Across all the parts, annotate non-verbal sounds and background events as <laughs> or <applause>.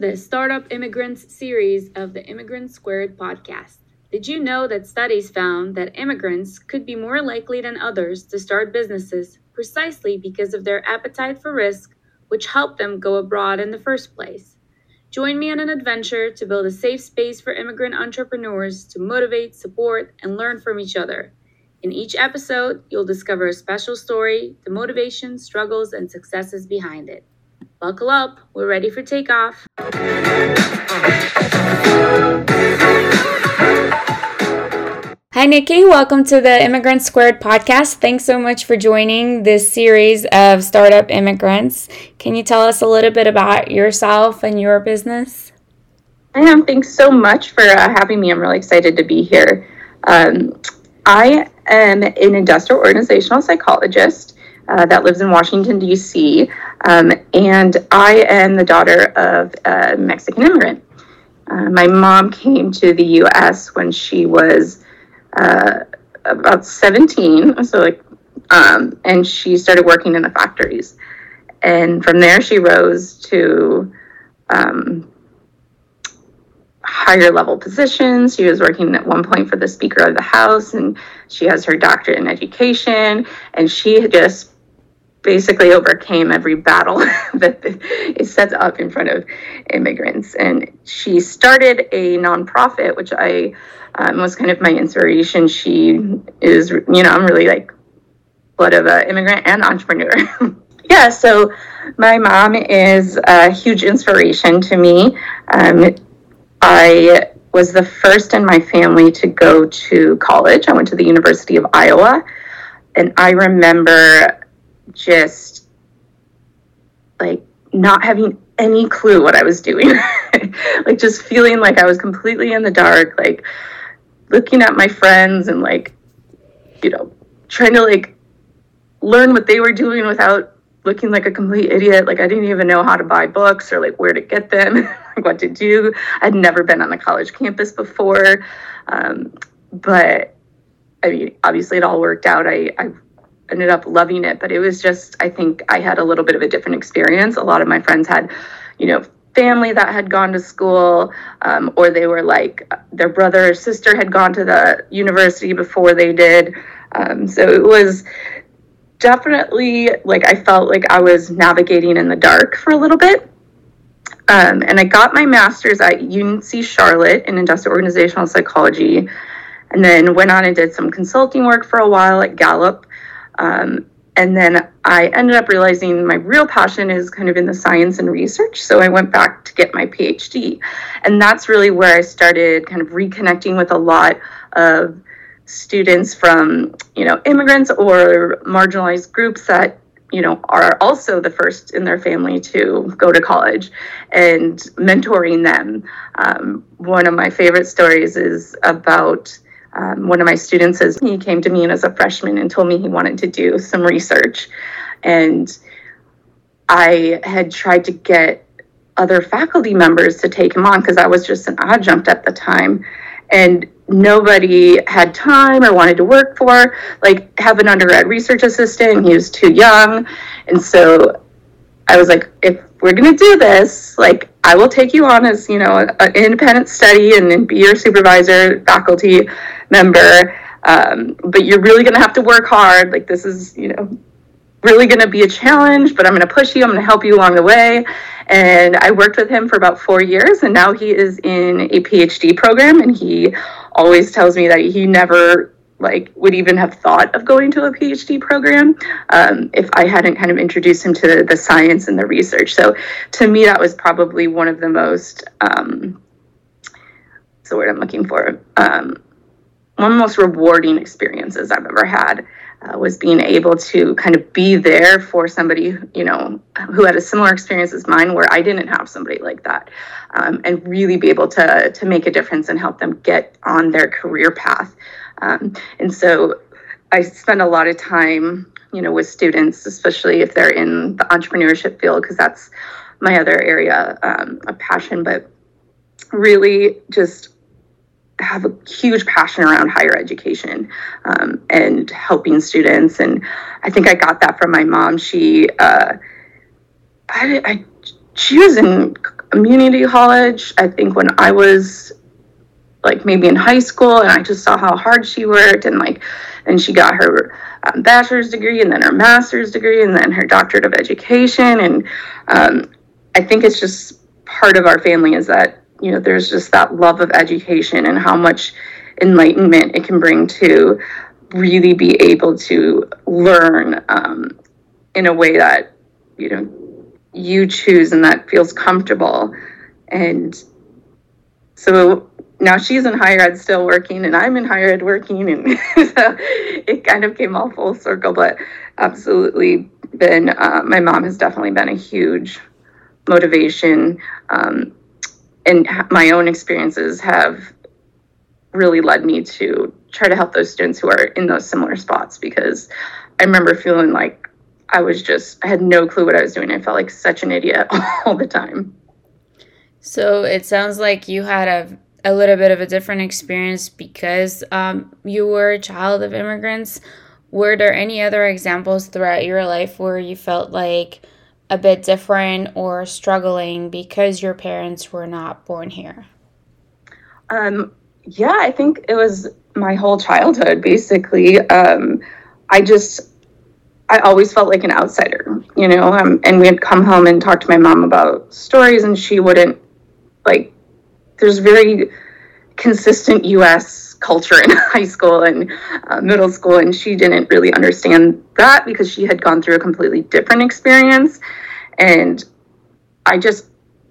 The Startup Immigrants series of the Immigrant Squared podcast. Did you know that studies found that immigrants could be more likely than others to start businesses precisely because of their appetite for risk, which helped them go abroad in the first place? Join me on an adventure to build a safe space for immigrant entrepreneurs to motivate, support, and learn from each other. In each episode, you'll discover a special story, the motivation, struggles, and successes behind it. Buckle up, we're ready for takeoff. Hi, Nikki. Welcome to the Immigrant Squared podcast. Thanks so much for joining this series of startup immigrants. Can you tell us a little bit about yourself and your business? I am. Thanks so much for uh, having me. I'm really excited to be here. Um, I am an industrial organizational psychologist uh, that lives in Washington, D.C., um, and I am the daughter of a Mexican immigrant. Uh, my mom came to the U.S. when she was uh, about 17, so like, um, and she started working in the factories. And from there, she rose to um, higher level positions. She was working at one point for the Speaker of the House, and she has her doctorate in education. And she just basically overcame every battle <laughs> that is set up in front of immigrants. And she started a nonprofit, which I um, was kind of my inspiration. She is, you know, I'm really like blood of an immigrant and entrepreneur. <laughs> yeah, so my mom is a huge inspiration to me. Um, I was the first in my family to go to college. I went to the University of Iowa. And I remember just like not having any clue what I was doing. <laughs> like just feeling like I was completely in the dark, like looking at my friends and like, you know, trying to like learn what they were doing without looking like a complete idiot. Like I didn't even know how to buy books or like where to get them, <laughs> like what to do. I'd never been on a college campus before. Um, but I mean, obviously it all worked out. I, I ended up loving it, but it was just, I think I had a little bit of a different experience. A lot of my friends had, you know, family that had gone to school, um, or they were like their brother or sister had gone to the university before they did. Um, so it was definitely like I felt like I was navigating in the dark for a little bit. Um, and I got my master's at UNC Charlotte in industrial organizational psychology, and then went on and did some consulting work for a while at Gallup. Um, and then I ended up realizing my real passion is kind of in the science and research. So I went back to get my PhD. And that's really where I started kind of reconnecting with a lot of students from, you know, immigrants or marginalized groups that you know are also the first in their family to go to college and mentoring them um, one of my favorite stories is about um, one of my students is he came to me as a freshman and told me he wanted to do some research. And i had tried to get other faculty members to take him on because i was just an adjunct at the time. And nobody had time or wanted to work for like have an undergrad research assistant. He was too young. And so i was like if we're going to do this. Like i will take you on as you know an independent study and then be your supervisor faculty member. Um, but you're really going to have to work hard. Like this is you know really going to be a challenge but i'm going to push you. I'm going to help you along the way. And i worked with him for about four years and now he is in a phd program and he always tells me that he never like would even have thought of going to a phd program um, if i hadn't kind of introduced him to the science and the research. So to me that was probably one of the most um, the word i'm looking for? Um, one of the most rewarding experiences i've ever had uh, was being able to kind of be there for somebody you know who had a similar experience as mine where i didn't have somebody like that um, and really be able to to make a difference and help them get on their career path um, and so i spend a lot of time you know with students especially if they're in the entrepreneurship field because that's my other area um, of passion but really just have a huge passion around higher education um, and helping students. And I think I got that from my mom. She, uh, I, I, she was in community college. I think when I was like maybe in high school and I just saw how hard she worked and like and she got her um, bachelor's degree and then her master's degree and then her doctorate of education and um, I think it's just part of our family is that you know there's just that love of education and how much enlightenment it can bring to really be able to learn um, in a way that you know you choose and that feels comfortable. And so now she's in higher ed still working and i'm in higher ed working and <laughs> so it kind of came all full circle but absolutely been uh, my mom has definitely been a huge motivation um, and my own experiences have really led me to try to help those students who are in those similar spots because I remember feeling like I was just, I had no clue what I was doing. I felt like such an idiot <laughs> all the time. So it sounds like you had a, a little bit of a different experience because um, you were a child of immigrants. Were there any other examples throughout your life where you felt like a bit different or struggling because your parents were not born here? Um, yeah, I think it was my whole childhood, basically. Um, I just, I always felt like an outsider, you know, um, and we'd come home and talk to my mom about stories, and she wouldn't, like, there's very consistent US culture in <laughs> high school and uh, middle school, and she didn't really understand that because she had gone through a completely different experience. And I just,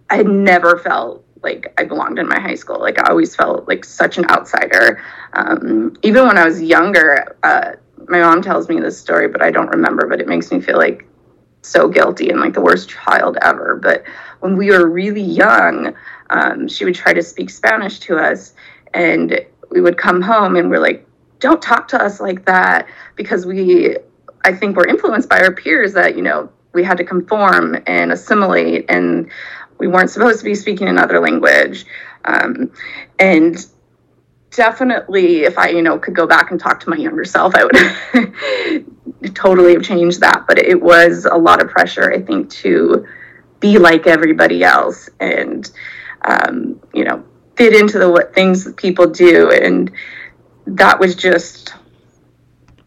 I had never felt like I belonged in my high school. Like I always felt like such an outsider. Um, even when I was younger, uh, my mom tells me this story, but I don't remember. But it makes me feel like so guilty and like the worst child ever. But when we were really young, um, she would try to speak Spanish to us, and we would come home and we're like, "Don't talk to us like that," because we, I think, we're influenced by our peers that you know we had to conform and assimilate and we weren't supposed to be speaking another language. Um, and definitely, if I, you know, could go back and talk to my younger self, I would <laughs> totally have changed that. But it was a lot of pressure, I think, to be like everybody else and, um, you know, fit into the what things that people do. And that was just,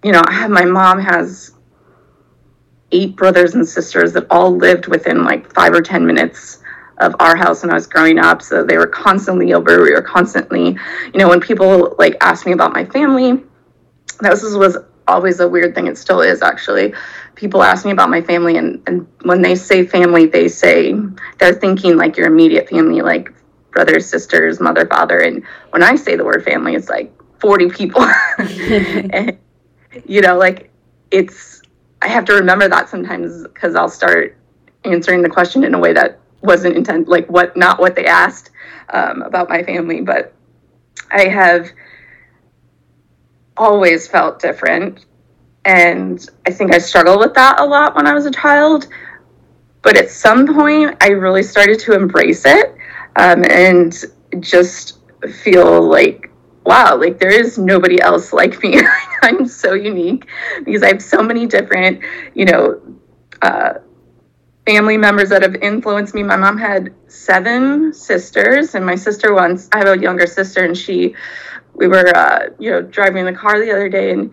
you know, have, my mom has eight brothers and sisters that all lived within like five or 10 minutes of our house when I was growing up. So they were constantly over. We were constantly, you know, when people like ask me about my family, that was, was always a weird thing. It still is actually. People ask me about my family, and, and when they say family, they say they're thinking like your immediate family, like brothers, sisters, mother, father. And when I say the word family, it's like 40 people. and, <laughs> <laughs> you know, like it's, I have to remember that sometimes because I'll start answering the question in a way that wasn't intent like what not what they asked um, about my family but i have always felt different and i think i struggled with that a lot when i was a child but at some point i really started to embrace it um, and just feel like wow like there is nobody else like me. <laughs> I'm so unique because i have so many different you know uh, family members that have influenced me. My mom had seven sisters, and my sister once, I have a younger sister, and she, we were, uh, you know, driving in the car the other day, and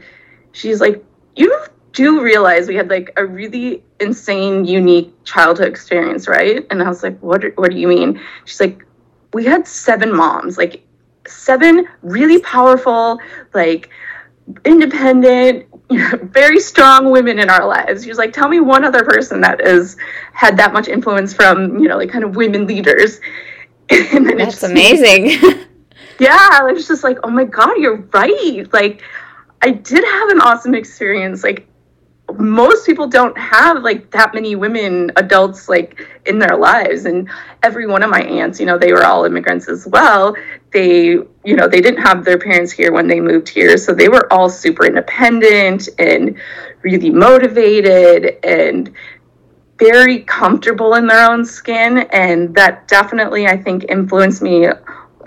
she's like, You do realize we had like a really insane, unique childhood experience, right? And I was like, What, what do you mean? She's like, We had seven moms, like, seven really powerful, like, independent, <laughs> very strong women in our lives. She was like, tell me one other person that has had that much influence from, you know, like kind of women leaders. <laughs> and then That's just, amazing. <laughs> yeah, I was just like, oh my God, you're right. Like, I did have an awesome experience. Like, most people don't have like that many women adults like in their lives. And every one of my aunts you know they were all immigrants as well. They you know they didn't have their parents here when they moved here. So they were all super independent and really motivated and very comfortable in their own skin. And that definitely i think influenced me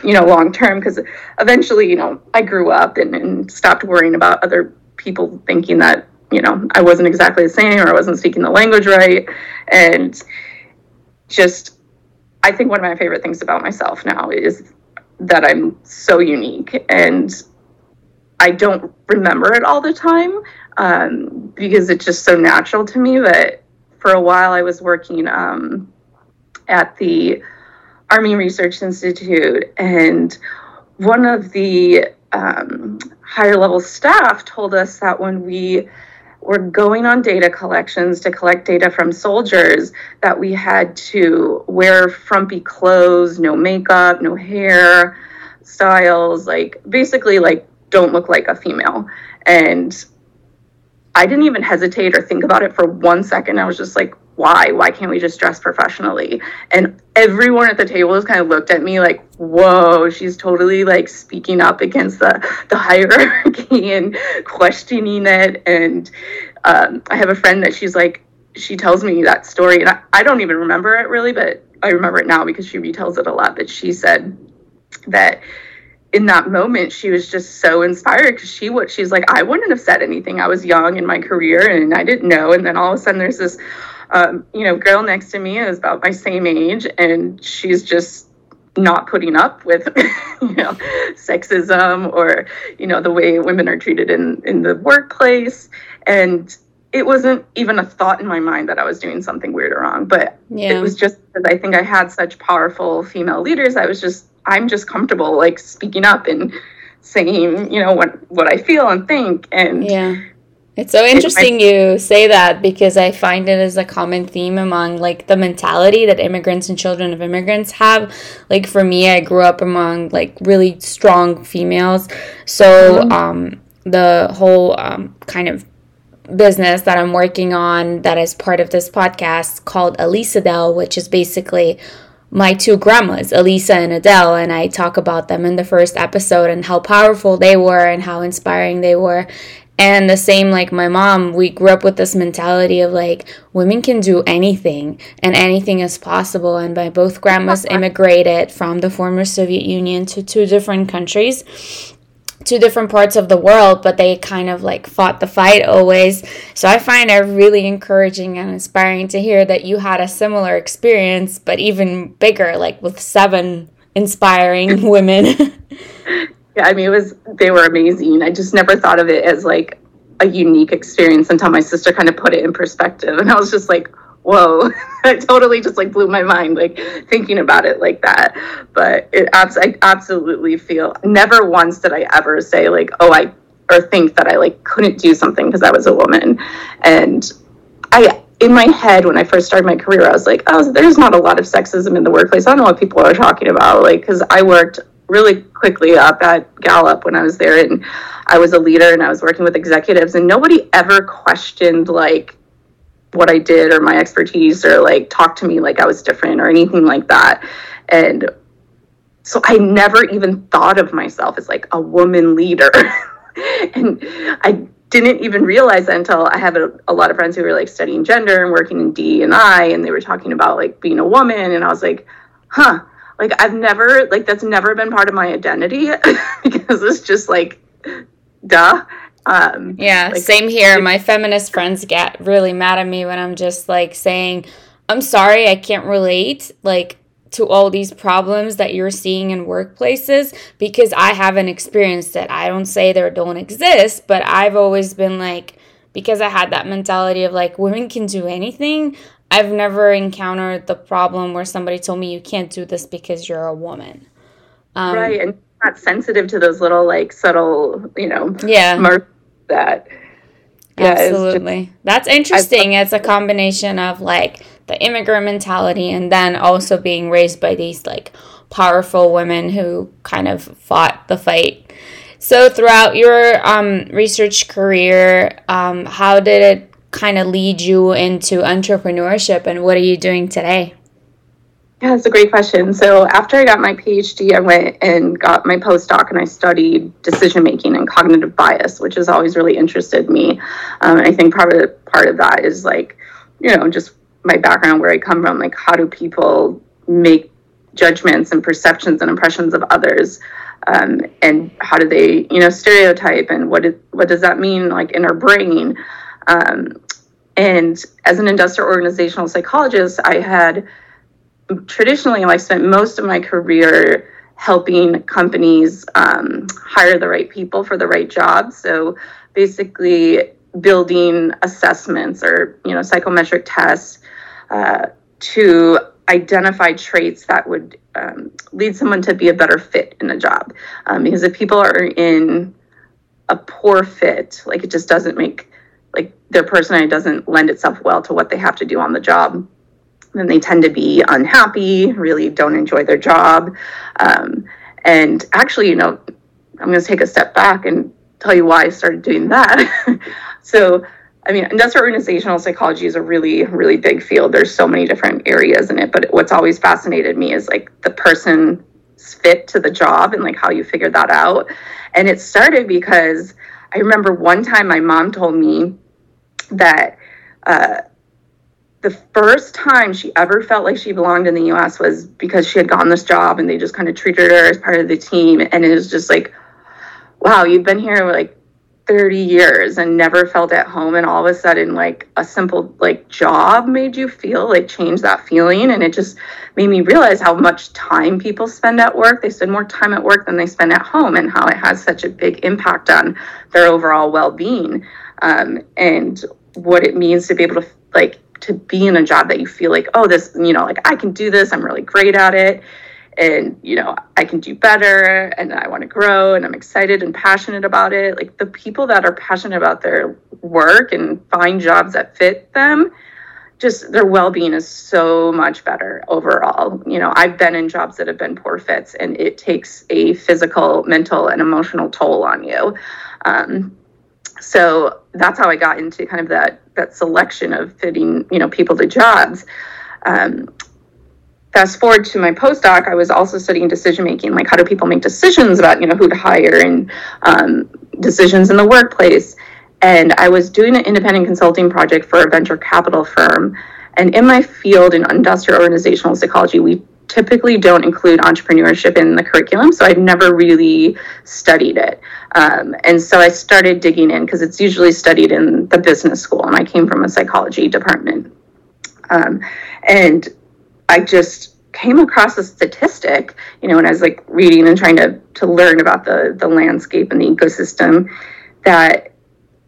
you know long term. Because eventually you know i grew up and, and stopped worrying about other people thinking that you know, I wasn't exactly the same or I wasn't speaking the language right. And just I think one of my favorite things about myself now is that I'm so unique and I don't remember it all the time um, because it's just so natural to me. But for a while, I was working um, at the Army Research Institute, and one of the um, higher level staff told us that when we were going on data collections to collect data from soldiers that we had to wear frumpy clothes, no makeup, no hair styles, like basically like don't look like a female. And I didn't even hesitate or think about it for one second. I was just like, why? Why can't we just dress professionally? And everyone at the table just kind of looked at me like, whoa, she's totally like speaking up against the, the hierarchy <laughs> and questioning it. And um, I have a friend that she's like, she tells me that story, and I, I don't even remember it really, but I remember it now because she retells it a lot. That she said that in that moment she was just so inspired because she what she's like i wouldn't have said anything i was young in my career and i didn't know and then all of a sudden there's this um, you know girl next to me is about my same age and she's just not putting up with <laughs> you know sexism or you know the way women are treated in in the workplace and it wasn't even a thought in my mind that I was doing something weird or wrong, but yeah. it was just because I think I had such powerful female leaders. I was just I'm just comfortable like speaking up and saying, you know, what what I feel and think and Yeah. It's so interesting you say that because I find it as a common theme among like the mentality that immigrants and children of immigrants have. Like for me, I grew up among like really strong females. So mm-hmm. um the whole um, kind of business that I'm working on that is part of this podcast called Alisadel, which is basically my two grandmas, Elisa and Adele, and I talk about them in the first episode and how powerful they were and how inspiring they were. And the same, like my mom, we grew up with this mentality of like women can do anything and anything is possible. And by both grandmas immigrated from the former Soviet Union to two different countries two different parts of the world, but they kind of like fought the fight always. So I find it really encouraging and inspiring to hear that you had a similar experience, but even bigger, like with seven inspiring women. <laughs> yeah, I mean, it was, they were amazing. I just never thought of it as like a unique experience until my sister kind of put it in perspective. And I was just like, whoa <laughs> it totally just like blew my mind like thinking about it like that but it i absolutely feel never once did i ever say like oh i or think that i like couldn't do something because i was a woman and i in my head when i first started my career i was like oh there's not a lot of sexism in the workplace i don't know what people are talking about like because i worked really quickly up at gallup when i was there and i was a leader and i was working with executives and nobody ever questioned like what I did or my expertise or like talked to me like I was different or anything like that. And so I never even thought of myself as like a woman leader. <laughs> and I didn't even realize that until I have a, a, lot of friends who were like studying gender and working in D and I, and they were talking about like being a woman, and I was like, huh, like I've never like that's never been part of my identity <laughs> because it's just like, duh. Um, yeah, like, same here. My feminist friends get really mad at me when I'm just like saying, I'm sorry, I can't relate. Like, to all these problems that you're seeing in workplaces because I haven't experienced it. I don't say there don't exist, but I've always been like, because I had that mentality of like, women can do anything. I've never encountered the problem where somebody told me you can't do this because you're a woman. Um, right. And not sensitive to those little like subtle, you know, yeah, marks that. Yeah, Absolutely. Just, That's interesting. I, it's a combination of like the immigrant mentality and then also being raised by these like powerful women who kind of fought the fight. So throughout your um, research career, um, how did it kind of lead you into entrepreneurship and what are you doing today? Yeah, that's a great question. So after I got my PhD, I went and got my postdoc, and I studied decision making and cognitive bias, which has always really interested me. Um, I think of part of that is like, you know, just my background, where I come from. Like, how do people make judgments and perceptions and impressions of others? Um, and how do they, you know, stereotype, and what is, what does that mean, like in our brain? Um, and as an industrial organizational psychologist, I had traditionally i spent most of my career helping companies um, hire the right people for the right jobs so basically building assessments or you know psychometric tests uh, to identify traits that would um, lead someone to be a better fit in a job. Um, because if people are in a poor fit like it just doesn't make like their personality doesn't lend itself well to what they have to do on the job then they tend to be unhappy really don't enjoy their job um, and actually you know i'm going to take a step back and tell you why i started doing that <laughs> so I mean, industrial organizational psychology is a really, really big field. There's so many different areas in it, but what's always fascinated me is like the person's fit to the job and like how you figure that out. And it started because I remember one time my mom told me that uh, the first time she ever felt like she belonged in the US was because she had gotten this job and they just kind of treated her as part of the team. And it was just like, wow, you've been here like 30 years and never felt at home. And all of a sudden like a simple like job made you feel like change that feeling. And it just made me realize how much time people spend at work. They spend more time at work than they spend at home and how it has such a big impact on their overall well-being. Um, and what it means to be able to like to be in a job that you feel like oh this you know like i can do this i'm really great at it and you know i can do better and i want to grow and i'm excited and passionate about it. Like the people that are passionate about their work and find jobs that fit them just their well-being is so much better overall. You know i've been in jobs that have been poor fits and it takes a physical mental and emotional toll on you. Um, so that's how i got into kind of that that selection of fitting you know people to jobs um, fast forward to my postdoc, I was also studying decision making, like how do people make decisions about you know who to hire and um, decisions in the workplace. And I was doing an independent consulting project for a venture capital firm. And in my field in industrial organizational psychology, we typically don't include entrepreneurship in the curriculum, so I've never really studied it. Um, and so I started digging in because it's usually studied in the business school, and I came from a psychology department. Um, and I just came across a statistic, you know, when I was like reading and trying to to learn about the the landscape and the ecosystem, that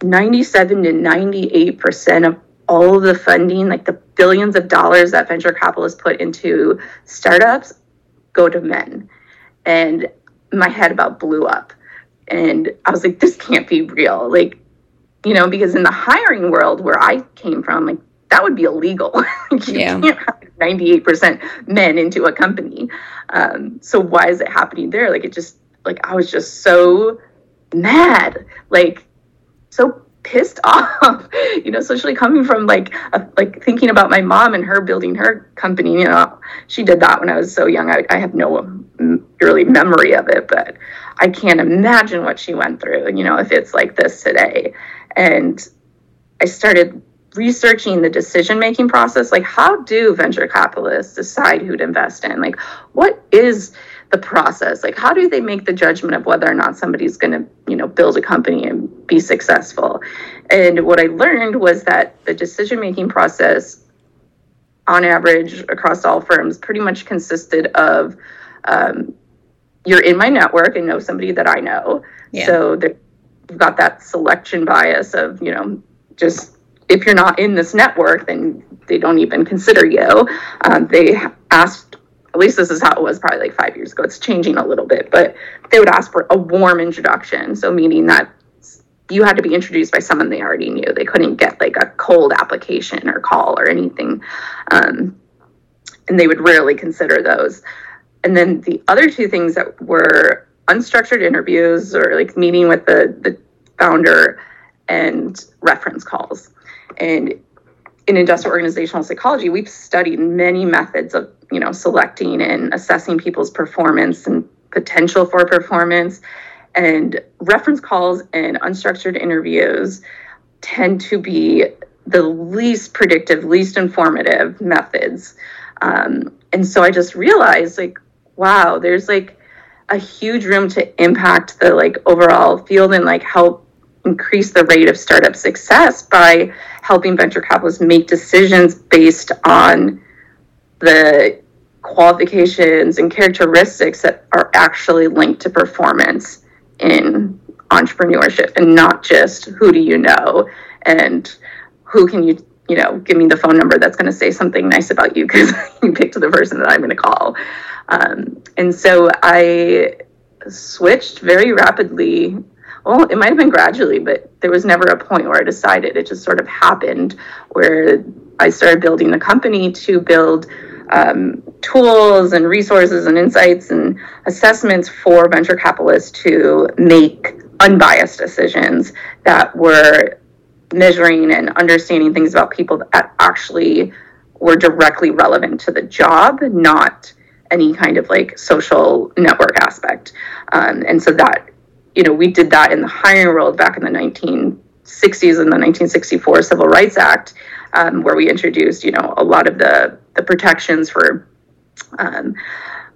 97 to 98 percent of all of the funding, like the billions of dollars that venture capitalists put into startups, go to men. And my head about blew up. And I was like, this can't be real. Like, you know, because in the hiring world where I came from, like that would be illegal. <laughs> you yeah. can't have 98% men into a company. Um, so why is it happening there? Like it just like I was just so mad, like so pissed <laughs> off, you know, especially coming from like a, like thinking about my mom and her building her company. You know, she did that when I was so young. I, I have no mm, early memory of it, but I can't imagine what she went through. You know, if it's like this today, and I started researching the decision making process like how do venture capitalists decide who to invest in like what is the process like how do they make the judgment of whether or not somebody's going to you know build a company and be successful and what i learned was that the decision making process on average across all firms pretty much consisted of um, you're in my network and know somebody that i know yeah. so they've got that selection bias of you know just if you're not in this network, then they don't even consider you. Um, they asked, at least this is how it was probably like five years ago. It's changing a little bit, but they would ask for a warm introduction. So, meaning that you had to be introduced by someone they already knew. They couldn't get like a cold application or call or anything. Um, and they would rarely consider those. And then the other two things that were unstructured interviews or like meeting with the, the founder and reference calls. And in industrial organizational psychology, we've studied many methods of, you know, selecting and assessing people's performance and potential for performance. And reference calls and unstructured interviews tend to be the least predictive, least informative methods. Um, and so I just realized, like, wow, there's like a huge room to impact the like overall field and like help increase the rate of startup success by helping venture capitalists make decisions based on the qualifications and characteristics that are actually linked to performance in entrepreneurship and not just who do you know? and who can you you know give me the phone number that's going to say something nice about you because <laughs> you picked the person that i'm going to call. Um, and so i switched very rapidly well it might have been gradually but there was never a point where i decided it just sort of happened where i started building the company to build um, tools and resources and insights and assessments for venture capitalists to make unbiased decisions that were measuring and understanding things about people that actually were directly relevant to the job, not any kind of like social network aspect. Um, and so that, you know, we did that in the hiring world back in the 1960s and the 1964 Civil Rights Act, um, where we introduced, you know, a lot of the, the protections for um,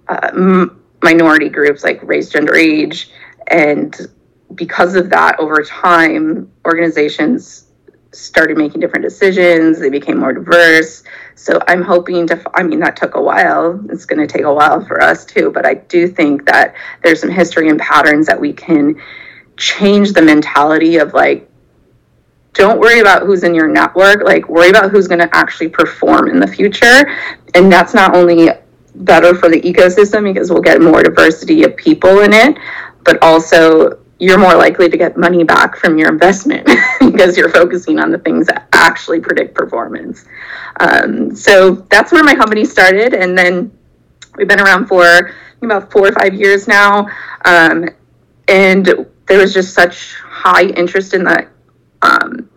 uh, m- minority groups like race, gender, age, and because of that, over time, organizations started making different decisions. They became more diverse. So I'm hoping to, I mean, that took a while. It's going to take a while for us too. But I do think that there's some history and patterns that we can change the mentality of like, don't worry about who's in your network, like, worry about who's going to actually perform in the future. And that's not only better for the ecosystem because we'll get more diversity of people in it, but also you're more likely to get money back from your investment <laughs> because you're focusing on the things that actually predict performance. Um, so that's where my company started, and then we've been around for about four or five years now. Um, and there was just such high interest in the um,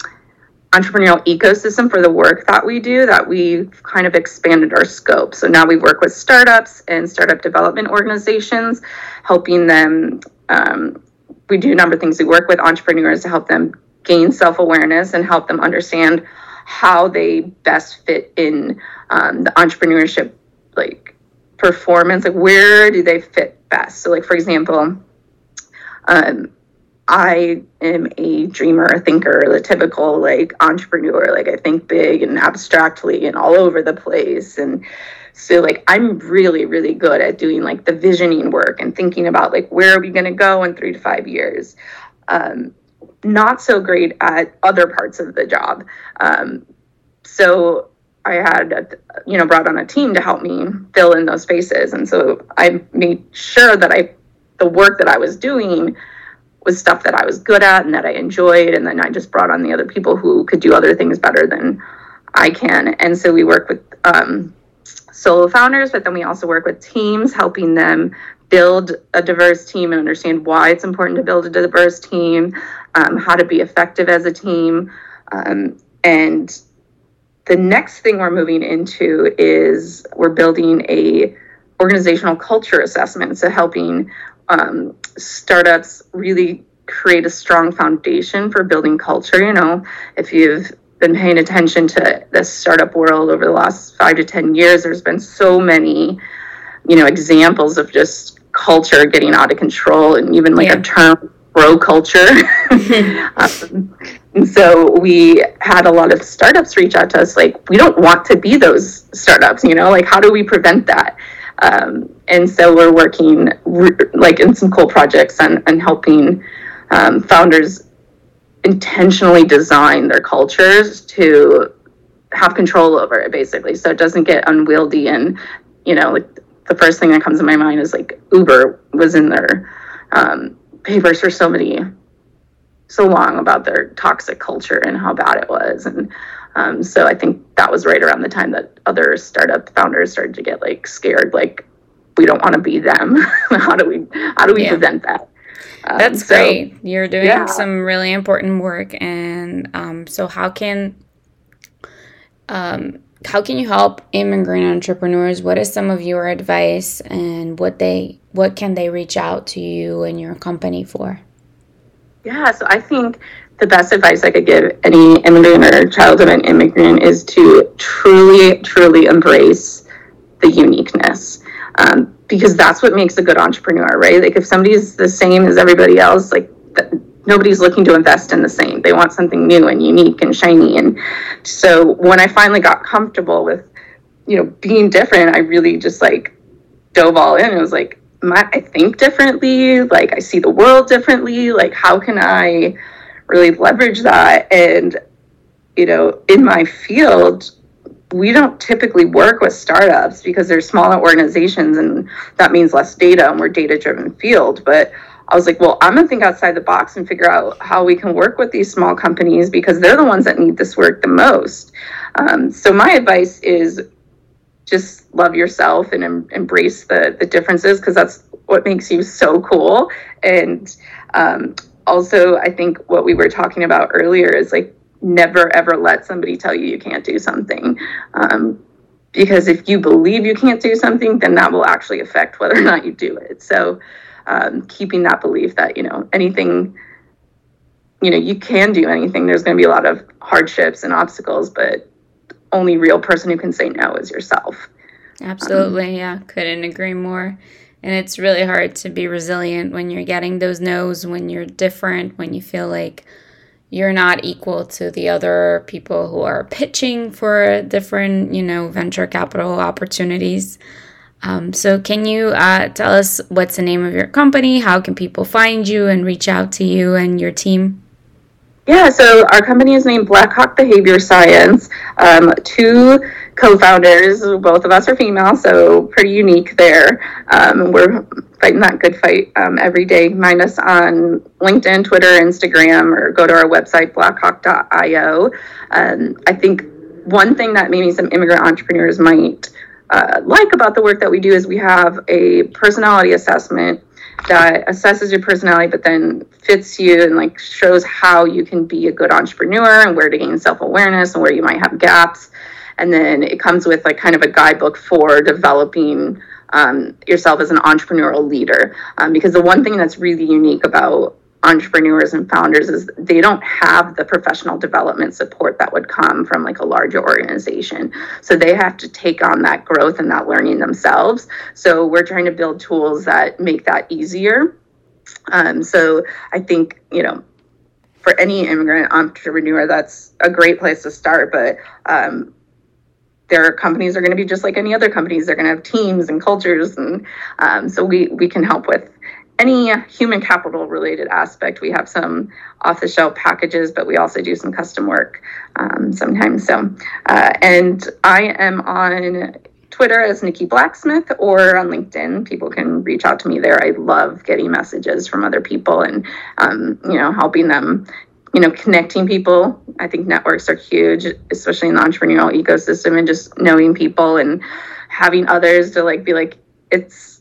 entrepreneurial ecosystem for the work that we do that we've kind of expanded our scope. So now we work with startups and startup development organizations, helping them um, we do a number of things. We work with entrepreneurs to help them gain self awareness and help them understand how they best fit in um, the entrepreneurship like performance. Like where do they fit best? So, like for example, um, I am a dreamer, a thinker, the typical like entrepreneur. Like I think big and abstractly and all over the place and so like I'm really, really good at doing like the visioning work and thinking about like where are we going to go in three to five years. Um, not so great at other parts of the job. Um, so I had, you know, brought on a team to help me fill in those spaces, and so I made sure that I, the work that I was doing, was stuff that I was good at and that I enjoyed, and then I just brought on the other people who could do other things better than I can, and so we work with um, solo founders, but then we also work with teams, helping them build a diverse team and understand why it's important to build a diverse team, um, how to be effective as a team. Um, and the next thing we're moving into is we're building a organizational culture assessment, so helping um, startups really create a strong foundation for building culture. You know, if you've been paying attention to the startup world over the last five to 10 years, there's been so many, you know, examples of just culture getting out of control and even like yeah. a term bro culture. <laughs> um, and so we had a lot of startups reach out to us like, we don't want to be those startups, you know, like how do we prevent that? Um, and so we're working re- like in some cool projects and helping um, founders intentionally design their cultures to have control over it basically. So it doesn't get unwieldy and you know like the first thing that comes to my mind is like uber was in their um, papers for so many so long about their toxic culture and how bad it was. And um, so i think that was right around the time that other startup founders started to get like scared like we don't want to be them. <laughs> How do we how do we yeah. prevent that um, That's so, great. You're doing yeah. some really important work, and um, so how can um, how can you help immigrant entrepreneurs? What is some of your advice, and what they what can they reach out to you and your company for? Yeah, so I think the best advice I could give any immigrant or child of an immigrant is to truly, truly embrace the uniqueness. Um, because that's what makes a good entrepreneur, right? Like if somebody's the same as everybody else, like nobody's looking to invest in the same. They want something new and unique and shiny. And so when I finally got comfortable with, you know, being different, I really just like dove all in. It was like, my, I think differently, like I see the world differently, like how can I really leverage that? And, you know, in my field, we don't typically work with startups because they're smaller organizations and that means less data and we're data driven field. But I was like, well, I'm gonna think outside the box and figure out how we can work with these small companies because they're the ones that need this work the most. Um, so my advice is just love yourself and em- embrace the the differences because that's what makes you so cool. And um, also, I think what we were talking about earlier is like never ever let somebody tell you you can't do something. Um, because if you believe you can't do something, then that will actually affect whether or not you do it. So, um, keeping that belief that you know anything, you know, you can do anything. There's going to be a lot of hardships and obstacles, but only real person who can say no is yourself. Absolutely, um, yeah, couldn't agree more. And it's really hard to be resilient when you're getting those no's, when you're different, when you feel like you're not equal to the other people who are pitching for different, you know, venture capital opportunities. Um, so, can you uh, tell us what's the name of your company? How can people find you and reach out to you and your team? Yeah, so our company is named Blackhawke Behavior Science. Um, two co-founders, both of us are female, so pretty unique there. Um, we're fighting that good fight um, every day. Find us on LinkedIn, Twitter, Instagram, or go to our website blackhawke.io. Um, I think one thing that maybe some immigrant entrepreneurs might uh, like about the work that we do is we have a personality assessment that assesses your personality but then fits you and like shows how you can be a good entrepreneur and where to gain self-awareness and where you might have gaps and then it comes with like kind of a guidebook for developing um, yourself as an entrepreneurial leader. Um, because the one thing that's really unique about entrepreneurs and founders is they don't have the professional development support that would come from like a larger organization. So they have to take on that growth and that learning themselves. So we're trying to build tools that make that easier. Um, so i think you know for any immigrant entrepreneur that's a great place to start. But um, their companies are going to be just like any other companies they're going to have teams and cultures and um, so we we can help with any human capital related aspect. We have some off the shelf packages, but we also do some custom work um, sometimes. So, uh, and I am on Twitter as Nikki Blacksmith or on LinkedIn. People can reach out to me there. I love getting messages from other people and, um, you know, helping them. You know, connecting people. I think networks are huge, especially in the entrepreneurial ecosystem, and just knowing people and having others to like be like, it's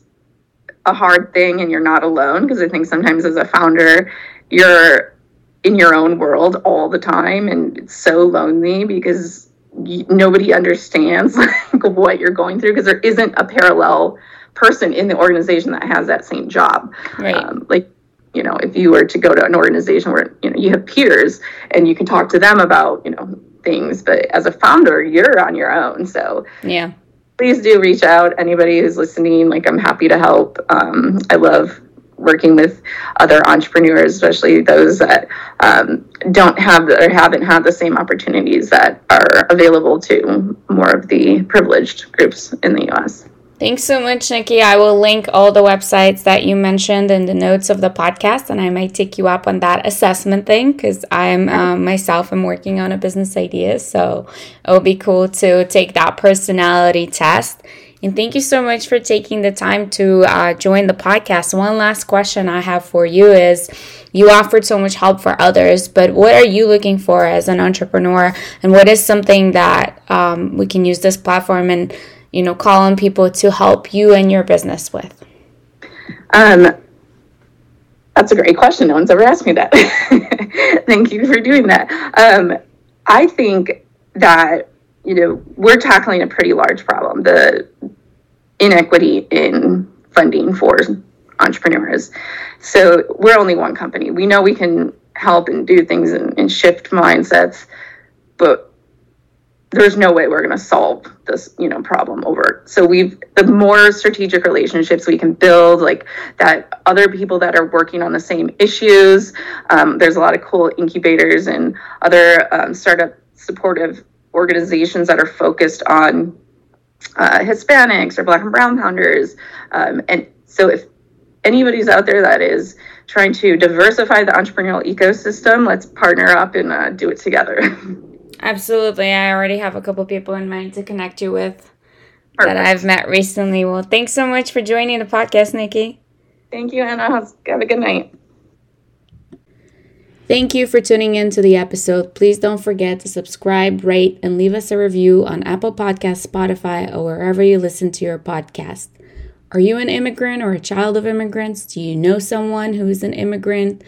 a hard thing and you're not alone because I think sometimes as a founder, you're in your own world all the time and it's so lonely because nobody understands <laughs> like what you're going through because there isn't a parallel person in the organization that has that same job. Right. Um, like you know, if you were to go to an organization where you know you have peers and you can talk to them about you know things, but as a founder, you're on your own. So yeah, please do reach out. Anybody who's listening, like I'm happy to help. Um, I love working with other entrepreneurs, especially those that um, don't have or haven't had the same opportunities that are available to more of the privileged groups in the US. Thanks so much, Nikki. I will link all the websites that you mentioned in the notes of the podcast, and I might take you up on that assessment thing because I'm um, myself am working on a business idea, so it will be cool to take that personality test. And thank you so much for taking the time to uh, join the podcast. One last question I have for you is you offered so much help for others, but what are you looking for as an entrepreneur? And what is something that um, we can use this platform and you know, call on people to help you and your business with? Um, that's a great question. No one's ever asked me that. <laughs> Thank you for doing that. Um, I think that, you know, we're tackling a pretty large problem the inequity in funding for entrepreneurs. So we're only one company. We know we can help and do things and, and shift mindsets, but there's no way we're going to solve this you know problem over so we've the more strategic relationships we can build like that other people that are working on the same issues um, there's a lot of cool incubators and other um, startup supportive organizations that are focused on uh, Hispanics or Black and Brown founders. Um, and so, if anybody's out there that is trying to diversify the entrepreneurial ecosystem, let's partner up and uh, do it together. <laughs> Absolutely. I already have a couple people in mind to connect you with Perfect. that I've met recently. Well, thanks so much for joining the podcast, Nikki. Thank you, Anna. Have a good night. Thank you for tuning in to the episode. Please don't forget to subscribe, rate, and leave us a review on Apple Podcasts, Spotify, or wherever you listen to your podcast. Are you an immigrant or a child of immigrants? Do you know someone who is an immigrant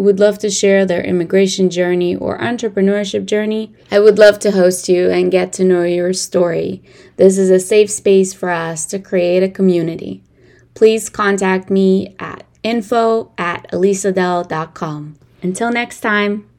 who would love to share their immigration journey or entrepreneurship journey? I would love to host you and get to know your story. This is a safe space for us to create a community. Please contact me at info at alisadel.com. Until next time.